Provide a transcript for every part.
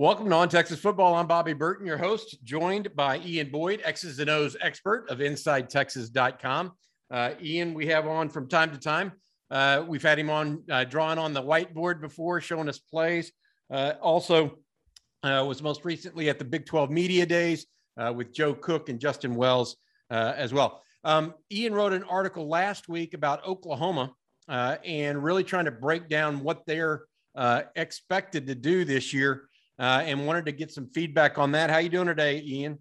Welcome to On Texas Football. I'm Bobby Burton, your host, joined by Ian Boyd, X's and O's expert of InsideTexas.com. Uh, Ian, we have on from time to time. Uh, we've had him on uh, drawing on the whiteboard before, showing us plays. Uh, also, uh, was most recently at the Big 12 Media Days uh, with Joe Cook and Justin Wells as well. Um, Ian wrote an article last week about Oklahoma and really trying to break down what they're expected to do this year uh, and wanted to get some feedback on that. How are you doing today, Ian?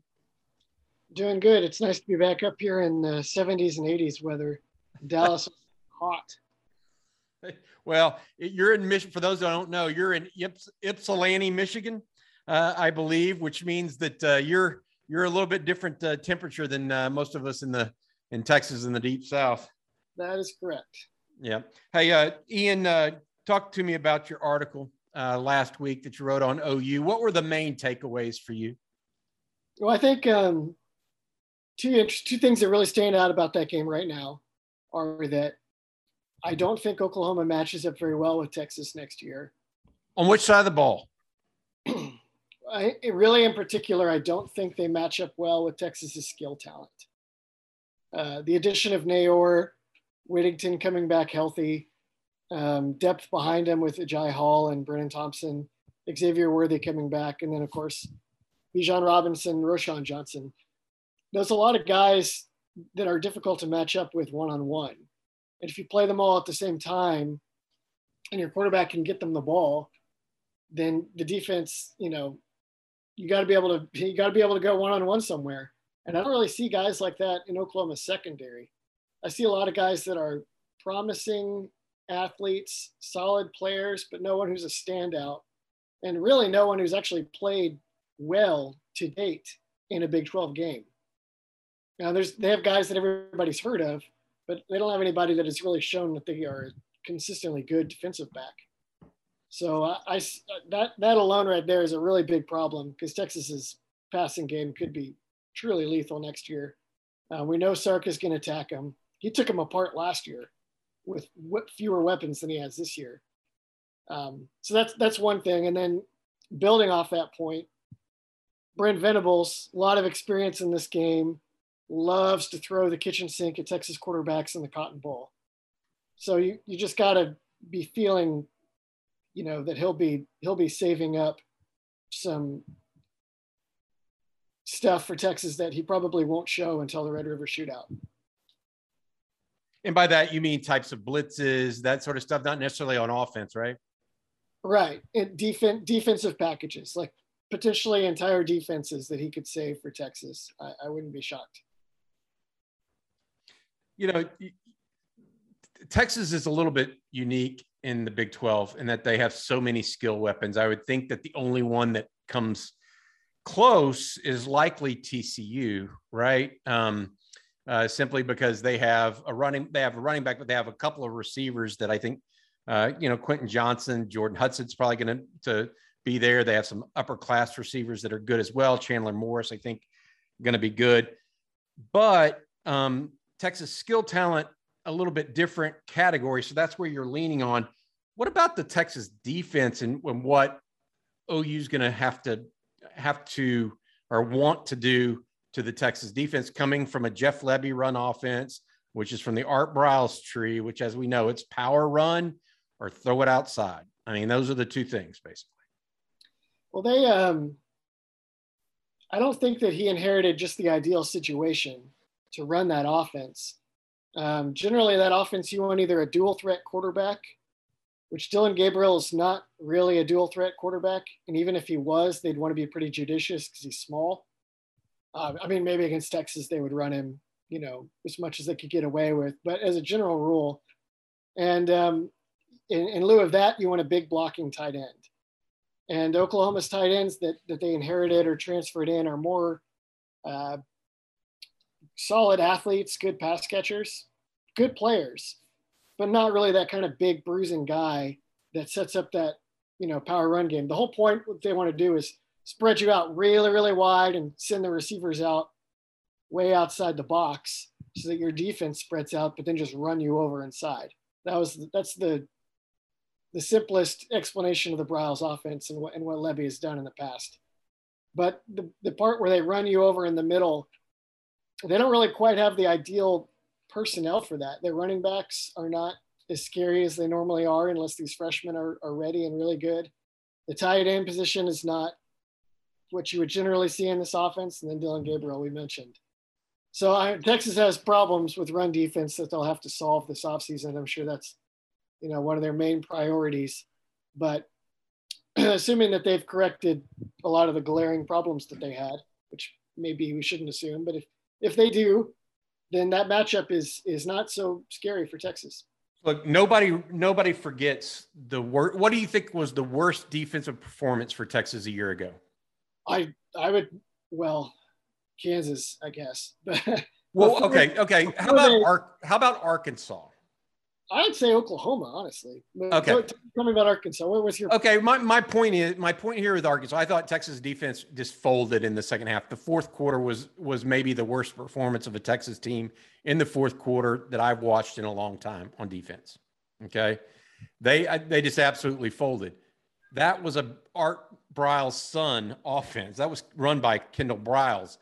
Doing good. It's nice to be back up here in the 70s and 80s weather. Dallas is hot. Well, you're in Michigan. For those that don't know, you're in Yps- Ypsilanti, Michigan, uh, I believe, which means that uh, you're you're a little bit different uh, temperature than uh, most of us in the in Texas in the deep South. That is correct. Yeah. Hey, uh, Ian, talk to me about your article uh, last week that you wrote on OU. What were the main takeaways for you? Well, I think um, two two things that really stand out about that game right now are that I don't think Oklahoma matches up very well with Texas next year. On which side of the ball? I, really, in particular, I don't think they match up well with Texas's skill talent. Uh, the addition of Neyor, Whittington coming back healthy, um, depth behind him with Agiye Hall and Brenen Thompson, Xavier Worthy coming back, and then of course Bijan Robinson, Roschon Johnson. There's a lot of guys that are difficult to match up with one on one. And if you play them all at the same time and your quarterback can get them the ball, then the defense, you know, you got to be able to you got to be able to go one on one somewhere. And I don't really see guys like that in Oklahoma secondary. I see a lot of guys that are promising athletes, solid players, but no one who's a standout, and really no one who's actually played well to date in a Big 12 game. Now, there's they have guys that everybody's heard of, but they don't have anybody that has really shown that they are consistently good defensive back. So I, I that that alone right there is a really big problem because Texas's passing game could be truly lethal next year. Uh, we know Sark is going to attack him. He took him apart last year with fewer weapons than he has this year. Um, so that's that's one thing. And then building off that point, Brent Venables, a lot of experience in this game, loves to throw the kitchen sink at Texas quarterbacks in the Cotton Bowl. So you, you just got to be feeling, you know, that he'll be he'll be saving up some stuff for Texas that he probably won't show until the Red River Shootout. And by that, you mean types of blitzes, that sort of stuff, not necessarily on offense, right? Right. And defense, defensive packages, like potentially entire defenses that he could save for Texas. I, I wouldn't be shocked. You know, Texas is a little bit unique in the Big 12 in that they have so many skill weapons. I would think that the only one that comes close is likely TCU, right? Um, uh, simply because they have a running they have a running back, but they have a couple of receivers that I think uh, you know Quentin Johnston, Jordan Hudson's probably going to be there. They have some upper class receivers that are good as well. Chandler Morris, I think, going to be good, but um, Texas skill talent a little bit different category. So that's where you're leaning on. What about the Texas defense and, and what OU is going to have to have to or want to do to the Texas defense coming from a Jeff Lebby run offense, which is from the Art Briles tree, which, as we know, it's power run or throw it outside. I mean, those are the two things basically. Well, they, um, I don't think that he inherited just the ideal situation to run that offense. Um, generally, that offense, you want either a dual threat quarterback, which Dillon Gabriel is not really a dual threat quarterback. And even if he was, they'd want to be pretty judicious because he's small. Uh, I mean, maybe against Texas they would run him you know, as much as they could get away with. But as a general rule, and um, in, in lieu of that, you want a big blocking tight end. And Oklahoma's tight ends that, that they inherited or transferred in are more uh, solid athletes, good pass catchers, good players, but not really that kind of big bruising guy that sets up that you know power run game. The whole point what they want to do is spread you out really really wide and send the receivers out way outside the box so that your defense spreads out, but then just run you over inside. That was that's the the simplest explanation of the Briles offense and what and what Lebby has done in the past. But the, the part where they run you over in the middle, they don't really quite have the ideal personnel for that. Their running backs are not as scary as they normally are unless these freshmen are, are ready and really good. The tight end position is not what you would generally see in this offense. And then Dillon Gabriel, we mentioned. So I, Texas has problems with run defense that they'll have to solve this offseason. I'm sure that's, you know, one of their main priorities. But assuming that they've corrected a lot of the glaring problems that they had, which maybe we shouldn't assume, but if, if they do, then that matchup is is not so scary for Texas. Look, nobody nobody forgets the worst. What do you think was the worst defensive performance for Texas a year ago? I I would well, Kansas, I guess. well, okay, okay. How about Ar- how about Arkansas? I'd say Oklahoma, honestly. Okay. Tell me about Arkansas. What was your Okay, my, my point is my point here with Arkansas, I thought Texas defense just folded in the second half. The fourth quarter was was maybe the worst performance of a Texas team in the fourth quarter that I've watched in a long time on defense. Okay. They they just absolutely folded. That was a Art Briles' son offense. That was run by Kendall Briles.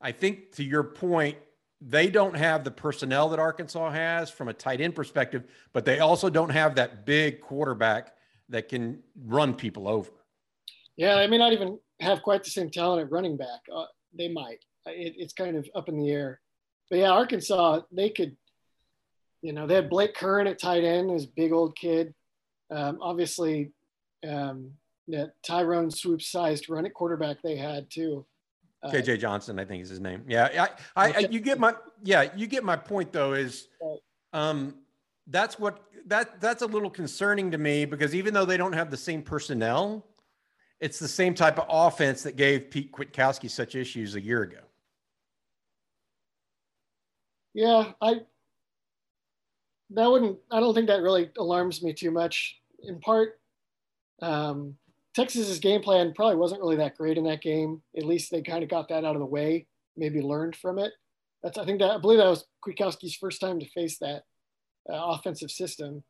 I think to your point, they don't have the personnel that Arkansas has from a tight end perspective, but they also don't have that big quarterback that can run people over. Yeah, they may not even have quite the same talent at running back. Uh, they might. It, it's kind of up in the air. But yeah, Arkansas, they could, you know, they had Blake Kern at tight end, this big old kid. Um, obviously, um, that Tyrone Swoopes sized run at quarterback they had too. KJ Johnson, I think is his name. Yeah, I, I, I, you get my, yeah, you get my point though. Is, um, that's what that that's a little concerning to me because even though they don't have the same personnel, it's the same type of offense that gave Pete Kwiatkowski such issues a year ago. Yeah, I that wouldn't. I don't think that really alarms me too much. In part, um, Texas's game plan probably wasn't really that great in that game. At least they kind of got that out of the way, maybe learned from it. That's I think that I believe that was Kwiatkowski's first time to face that uh, offensive system.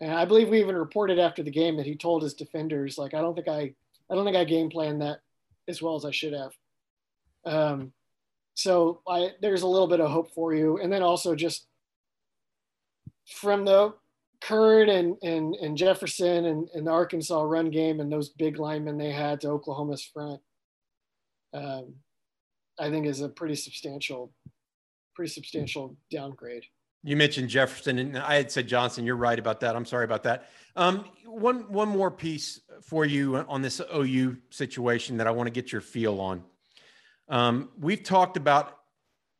And I believe we even reported after the game that he told his defenders, like, I don't think I, I don't think I game planned that as well as I should have. Um, so I, there's a little bit of hope for you. And then also just from the Kern and, and, and Jefferson and, and the Arkansas run game and those big linemen they had to Oklahoma's front, um, I think is a pretty substantial, pretty substantial downgrade. You mentioned Jefferson, and I had said Johnson. You're right about that. I'm sorry about that. Um, one one more piece for you on this OU situation that I want to get your feel on. Um, we've talked about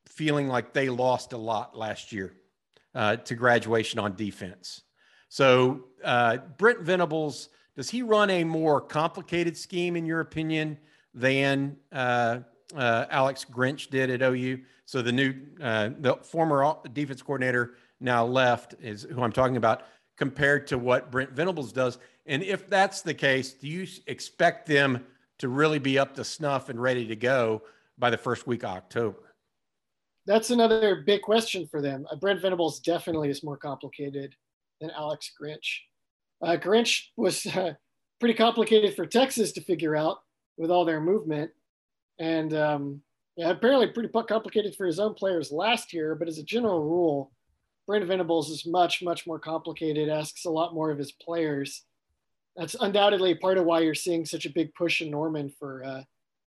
feeling like they lost a lot last year uh, to graduation on defense. So uh, Brent Venables, does he run a more complicated scheme in your opinion than uh, uh, Alex Grinch did at OU? So the new, uh, the former defense coordinator now left is who I'm talking about compared to what Brent Venables does. And if that's the case, do you expect them to really be up to snuff and ready to go by the first week of October? That's another big question for them. Uh, Brent Venables definitely is more complicated than Alex Grinch. Uh, Grinch was uh, pretty complicated for Texas to figure out with all their movement, and um, yeah, apparently pretty complicated for his own players last year. But as a general rule, Brent Venables is much much more complicated. Asks a lot more of his players. That's undoubtedly part of why you're seeing such a big push in Norman for uh,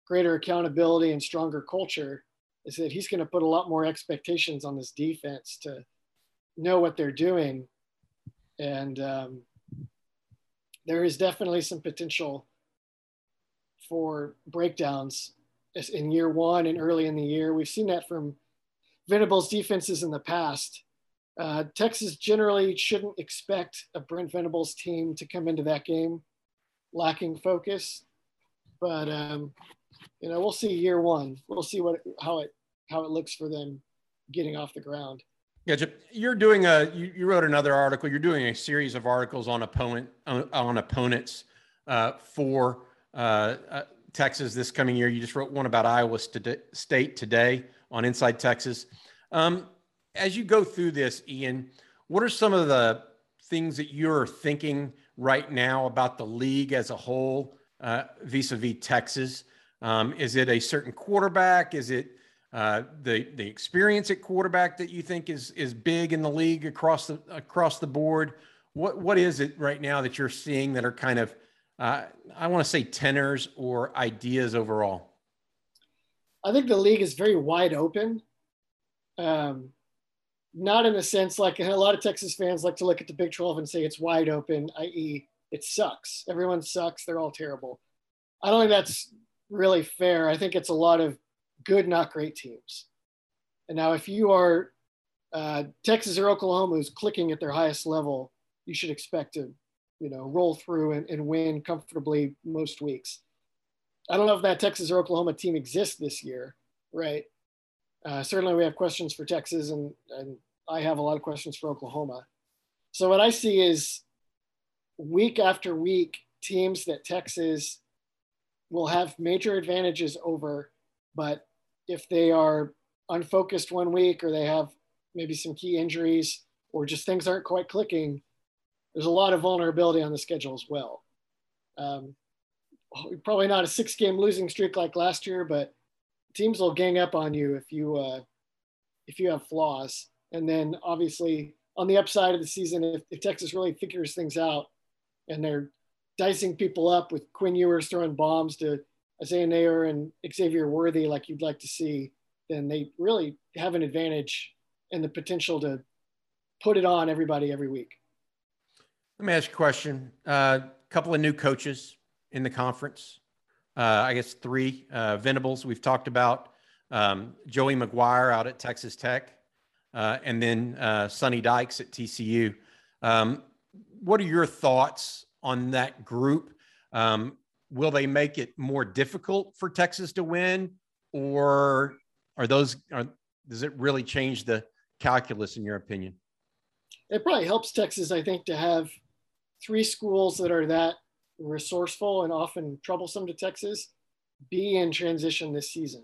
greater accountability and stronger culture. Is that he's going to put a lot more expectations on this defense to know what they're doing and um, there is definitely some potential for breakdowns in year one and early in the year. We've seen that from Venables defenses in the past. Uh, Texas generally shouldn't expect a Brent Venables team to come into that game lacking focus, but um, you know we'll see year one. We'll see what how it how it looks for them getting off the ground. Yeah, you're doing a you, you wrote another article. You're doing a series of articles on opponent on, on opponents uh, for uh, uh, Texas this coming year. You just wrote one about Iowa State today on Inside Texas. Um, as you go through this, Ian, what are some of the things that you're thinking right now about the league as a whole uh, vis-a-vis Texas? Um, is it a certain quarterback? Is it uh, the the experience at quarterback that you think is is big in the league across the across the board. What what is it right now that you're seeing that are kind of uh, I want to say tenors or ideas overall? I think the league is very wide open. Um, not in a sense like a lot of Texas fans like to look at the Big 12 and say it's wide open, i.e., it sucks. Everyone sucks. They're all terrible. I don't think that's really fair. I think it's a lot of good, not great teams. And now, if you are uh, Texas or Oklahoma who's clicking at their highest level, you should expect to, you know, roll through and, and win comfortably most weeks. I don't know if that Texas or Oklahoma team exists this year, right? Uh, certainly, we have questions for Texas, and, and I have a lot of questions for Oklahoma. So, what I see is week after week, teams that Texas will have major advantages over, but if they are unfocused one week or they have maybe some key injuries or just things aren't quite clicking, there's a lot of vulnerability on the schedule as well. Um, probably not a six game losing streak like last year, but teams will gang up on you if you uh, if you have flaws. And then obviously on the upside of the season, if, if Texas really figures things out and they're dicing people up with Quinn Ewers throwing bombs to Isaiah Neyor and Xavier Worthy like you'd like to see, then they really have an advantage and the potential to put it on everybody every week. Let me ask you a question. A uh, couple of new coaches in the conference. Uh, I guess three. Uh, Venables, we've talked about. Um, Joey McGuire out at Texas Tech. Uh, and then uh, Sonny Dykes at TCU. Um, what are your thoughts on that group? Um, will they make it more difficult for Texas to win, or are those are, does it really change the calculus in your opinion? It probably helps Texas, I think, to have three schools that are that resourceful and often troublesome to Texas be in transition this season.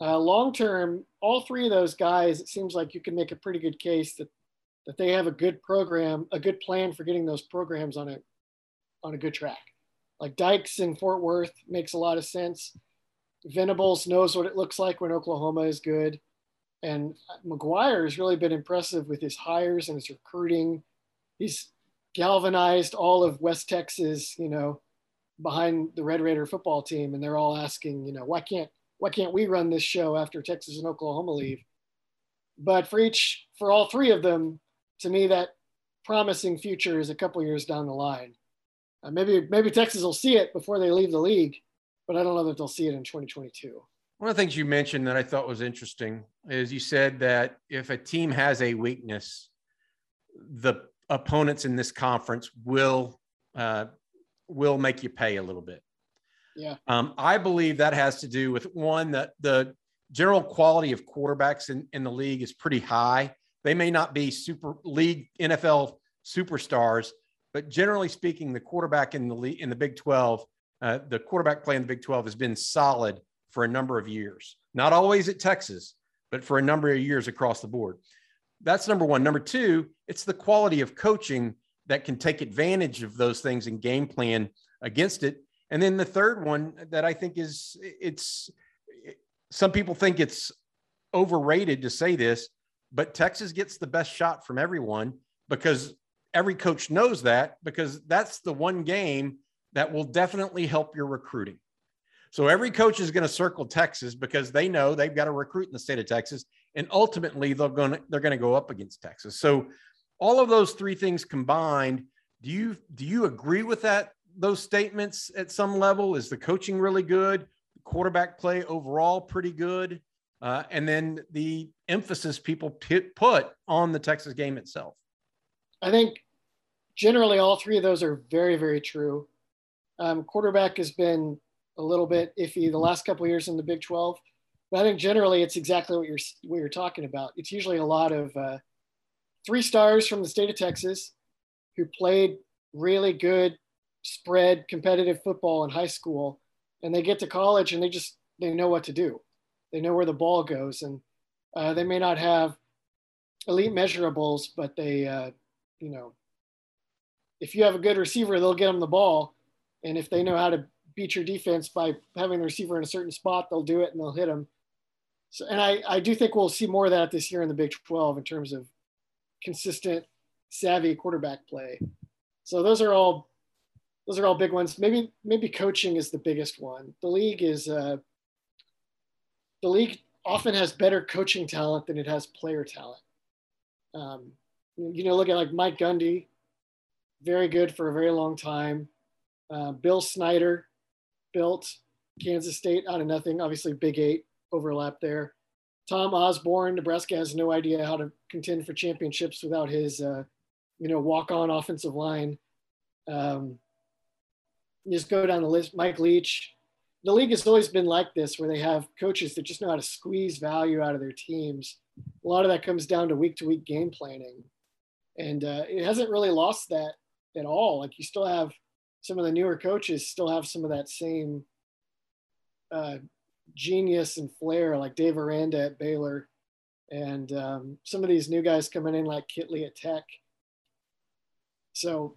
uh, long term, all three of those guys, it seems like you can make a pretty good case that that they have a good program, a good plan for getting those programs on a on a good track. Like Dykes in Fort Worth makes a lot of sense. Venables knows what it looks like when Oklahoma is good. And McGuire has really been impressive with his hires and his recruiting. He's galvanized all of West Texas, you know, behind the Red Raider football team. And they're all asking, you know, why can't why can't we run this show after Texas and Oklahoma leave? But for each, for all three of them, to me, that promising future is a couple years down the line. Uh, maybe maybe Texas will see it before they leave the league, but I don't know that they'll see it in 2022. One of the things you mentioned that I thought was interesting is you said that if a team has a weakness, the opponents in this conference will uh, will make you pay a little bit. Yeah. Um, I believe that has to do with one that the general quality of quarterbacks in, in the league is pretty high. They may not be super league NFL superstars, but generally speaking, the quarterback in the league in the Big 12, uh, the quarterback play in the Big 12 has been solid for a number of years. Not always at Texas, but for a number of years across the board. That's number one. Number two, it's the quality of coaching that can take advantage of those things and game plan against it and then the third one that I think is it's some people think it's overrated to say this, but Texas gets the best shot from everyone because every coach knows that because that's the one game that will definitely help your recruiting. So every coach is going to circle Texas because they know they've got to recruit in the state of Texas, and ultimately they're going to, they're going to go up against Texas. So all of those three things combined, do you do you agree with that those statements at some level? Is the coaching really good? quarterback play overall pretty good, uh, and then the emphasis people put on the Texas game itself. I think generally all three of those are very very true. Um, quarterback has been a little bit iffy the last couple years in the Big 12, but I think generally it's exactly what you're what you're talking about. It's usually a lot of uh, three stars from the state of Texas who played really good spread competitive football in high school and they get to college and they just they know what to do. They know where the ball goes and uh, they may not have elite measurables but they uh, you know if you have a good receiver they'll get them the ball and if they know how to beat your defense by having the receiver in a certain spot they'll do it and they'll hit them so and i i do think we'll see more of that this year in the big 12 in terms of consistent savvy quarterback play. So those are all those are all big ones. Maybe maybe coaching is the biggest one. The league is uh, the league often has better coaching talent than it has player talent. Um, you know, look at like Mike Gundy, very good for a very long time. Uh, Bill Snyder built Kansas State out of nothing. Obviously, Big Eight overlap there. Tom Osborne, Nebraska has no idea how to contend for championships without his, uh, you know, walk-on offensive line. Um, just go down the list. Mike Leach. The league has always been like this, where they have coaches that just know how to squeeze value out of their teams. A lot of that comes down to week to week game planning, and uh, it hasn't really lost that at all. Like you still have some of the newer coaches still have some of that same uh, genius and flair, like Dave Aranda at Baylor, and um, some of these new guys coming in like Kittley at Tech. So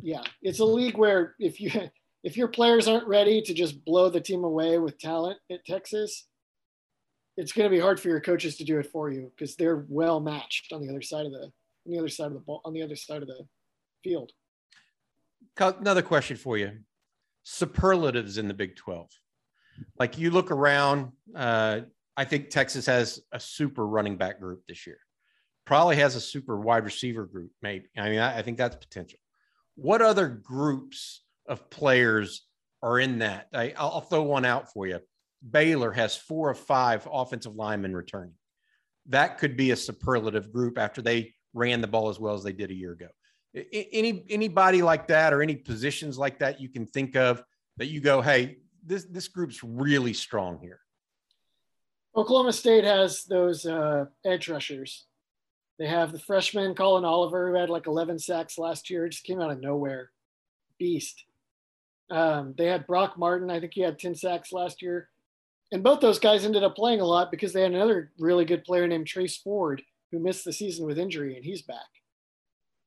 yeah, it's a league where if you if your players aren't ready to just blow the team away with talent at Texas, it's going to be hard for your coaches to do it for you because they're well matched on the other side of the on the other side of the ball on the other side of the field. Another question for you: superlatives in the Big Twelve. Like you look around, uh, I think Texas has a super running back group this year. Probably has a super wide receiver group. Maybe I mean I, I think that's potential what other groups of players are in that? I, will throw one out for you. Baylor has four or five offensive linemen returning. That could be a superlative group after they ran the ball as well as they did a year ago. Any anybody like that or any positions like that you can think of that you go, hey, this this group's really strong here. Oklahoma State has those uh, edge rushers they have the freshman Collin Oliver, who had like 11 sacks last year, just came out of nowhere. Beast. Um, they had Brock Martin, I think he had 10 sacks last year. And both those guys ended up playing a lot because they had another really good player named Trace Ford, who missed the season with injury, and he's back.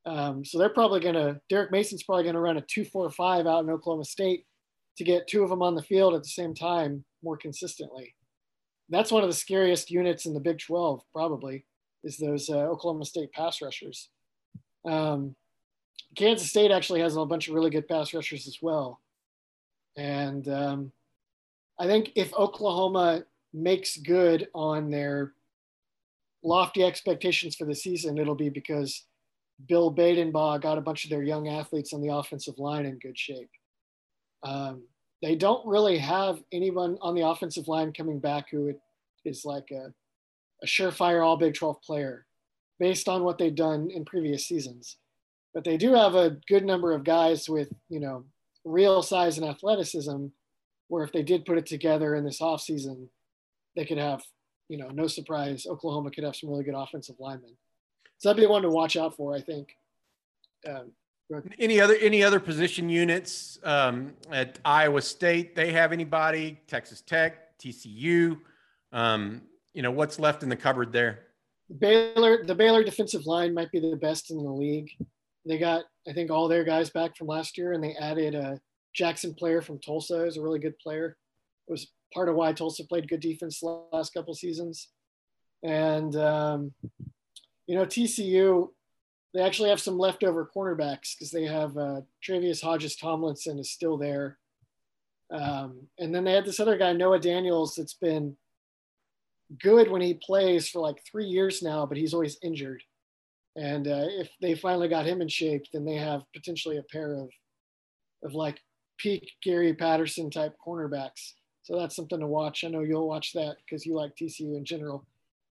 Um, so they're probably going to, Derek Mason's probably going to run a 2 4 5 out in Oklahoma State to get two of them on the field at the same time more consistently. That's one of the scariest units in the Big 12, probably is those uh, Oklahoma State pass rushers. Um, Kansas State actually has a bunch of really good pass rushers as well. And um, I think if Oklahoma makes good on their lofty expectations for the season, it'll be because Bill Bedenbaugh got a bunch of their young athletes on the offensive line in good shape. Um, they don't really have anyone on the offensive line coming back who is like a a surefire all Big 12 player based on what they've done in previous seasons. But they do have a good number of guys with, you know, real size and athleticism where if they did put it together in this offseason, they could have, you know, no surprise, Oklahoma could have some really good offensive linemen. So that'd be one to watch out for, I think. Um, any other any other position units um, at Iowa State? They have anybody? Texas Tech, TCU. Um, you know what's left in the cupboard there. Baylor, the Baylor defensive line might be the best in the league. They got, I think, all their guys back from last year, and they added a Jaxon Player from Tulsa, Is a really good player. It was part of why Tulsa played good defense last couple seasons. And, um, you know, TCU, they actually have some leftover cornerbacks because they have uh, Tre'Vius Hodges Tomlinson is still there. Um, and then they had this other guy, Noah Daniels, that's been good when he plays for like three years now, but he's always injured. And uh, if they finally got him in shape, then they have potentially a pair of, of like peak Gary Patterson type cornerbacks. So that's something to watch. I know you'll watch that because you like TCU in general.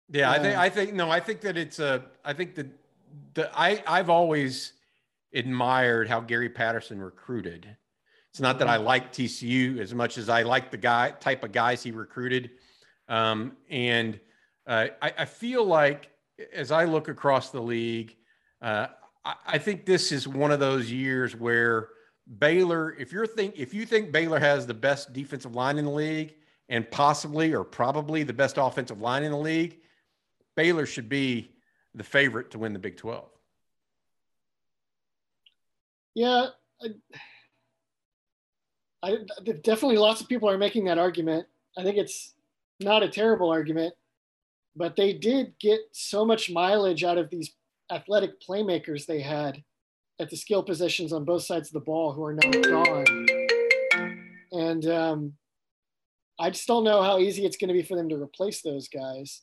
Yeah, I think I think no, I think that it's a I think that the I I've always admired how Gary Patterson recruited. It's not that I mm-hmm. like TCU as much as I like the guy type of guys he recruited, um, and uh, I, I, feel like as I look across the league, uh, I, I, think this is one of those years where Baylor, if you're think if you think Baylor has the best defensive line in the league and possibly or probably the best offensive line in the league, Baylor should be the favorite to win the Big 12. Yeah. I, I, definitely lots of people are making that argument. I think it's not a terrible argument, but they did get so much mileage out of these athletic playmakers they had at the skill positions on both sides of the ball who are now gone. And um, I just don't know how easy it's going to be for them to replace those guys.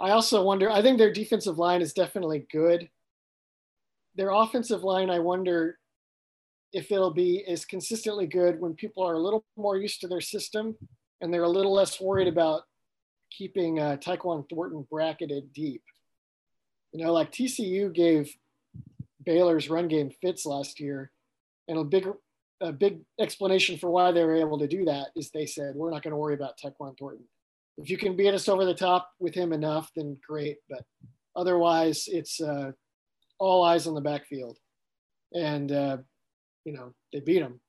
I also wonder, I think their defensive line is definitely good. Their offensive line, I wonder if it'll be as consistently good when people are a little more used to their system and they're a little less worried about keeping uh, Tyquan Thornton bracketed deep. You know, like TCU gave Baylor's run game fits last year, and a big a big explanation for why they were able to do that is they said we're not going to worry about Tyquan Thornton if you can beat us over the top with him enough, then great. But otherwise, it's uh, all eyes on the backfield, and uh, you know they beat him.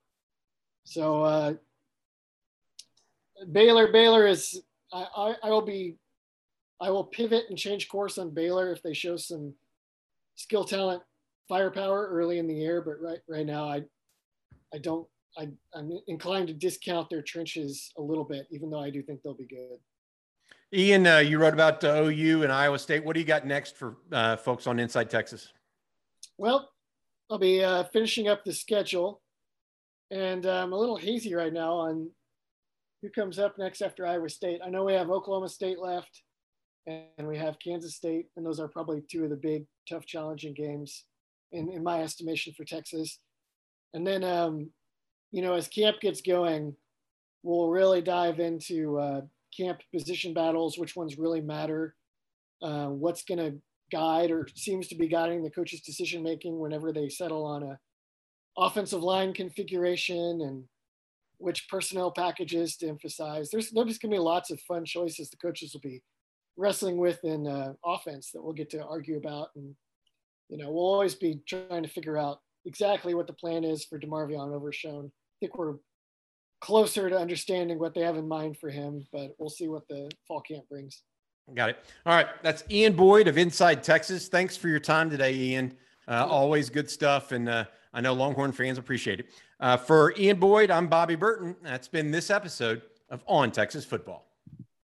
So uh, Baylor, Baylor is. I, I, I will be. I will pivot and change course on Baylor if they show some skill, talent, firepower early in the year. But right right now, I I don't. I, I'm inclined to discount their trenches a little bit, even though I do think they'll be good. Ian, uh, you wrote about uh, OU and Iowa State. What do you got next for uh, folks on Inside Texas? Well, I'll be uh, finishing up the schedule, and uh, I'm a little hazy right now on who comes up next after Iowa State. I know we have Oklahoma State left, and we have Kansas State, and those are probably two of the big, tough, challenging games in, in my estimation for Texas. And then, um, you know, as camp gets going, we'll really dive into uh, camp position battles, which ones really matter, uh, what's going to guide or seems to be guiding the coach's decision making whenever they settle on a offensive line configuration and which personnel packages to emphasize. There's, there's going to be lots of fun choices the coaches will be wrestling with in uh, offense that we'll get to argue about. And, you know, we'll always be trying to figure out exactly what the plan is for DeMarvion Overshown. I think we're closer to understanding what they have in mind for him, but we'll see what the fall camp brings. Got it. All right. That's Ian Boyd of Inside Texas. Thanks for your time today, Ian. Uh, always good stuff. And uh, I know Longhorn fans appreciate it. Uh, for Ian Boyd, I'm Bobby Burton. That's been this episode of On Texas Football.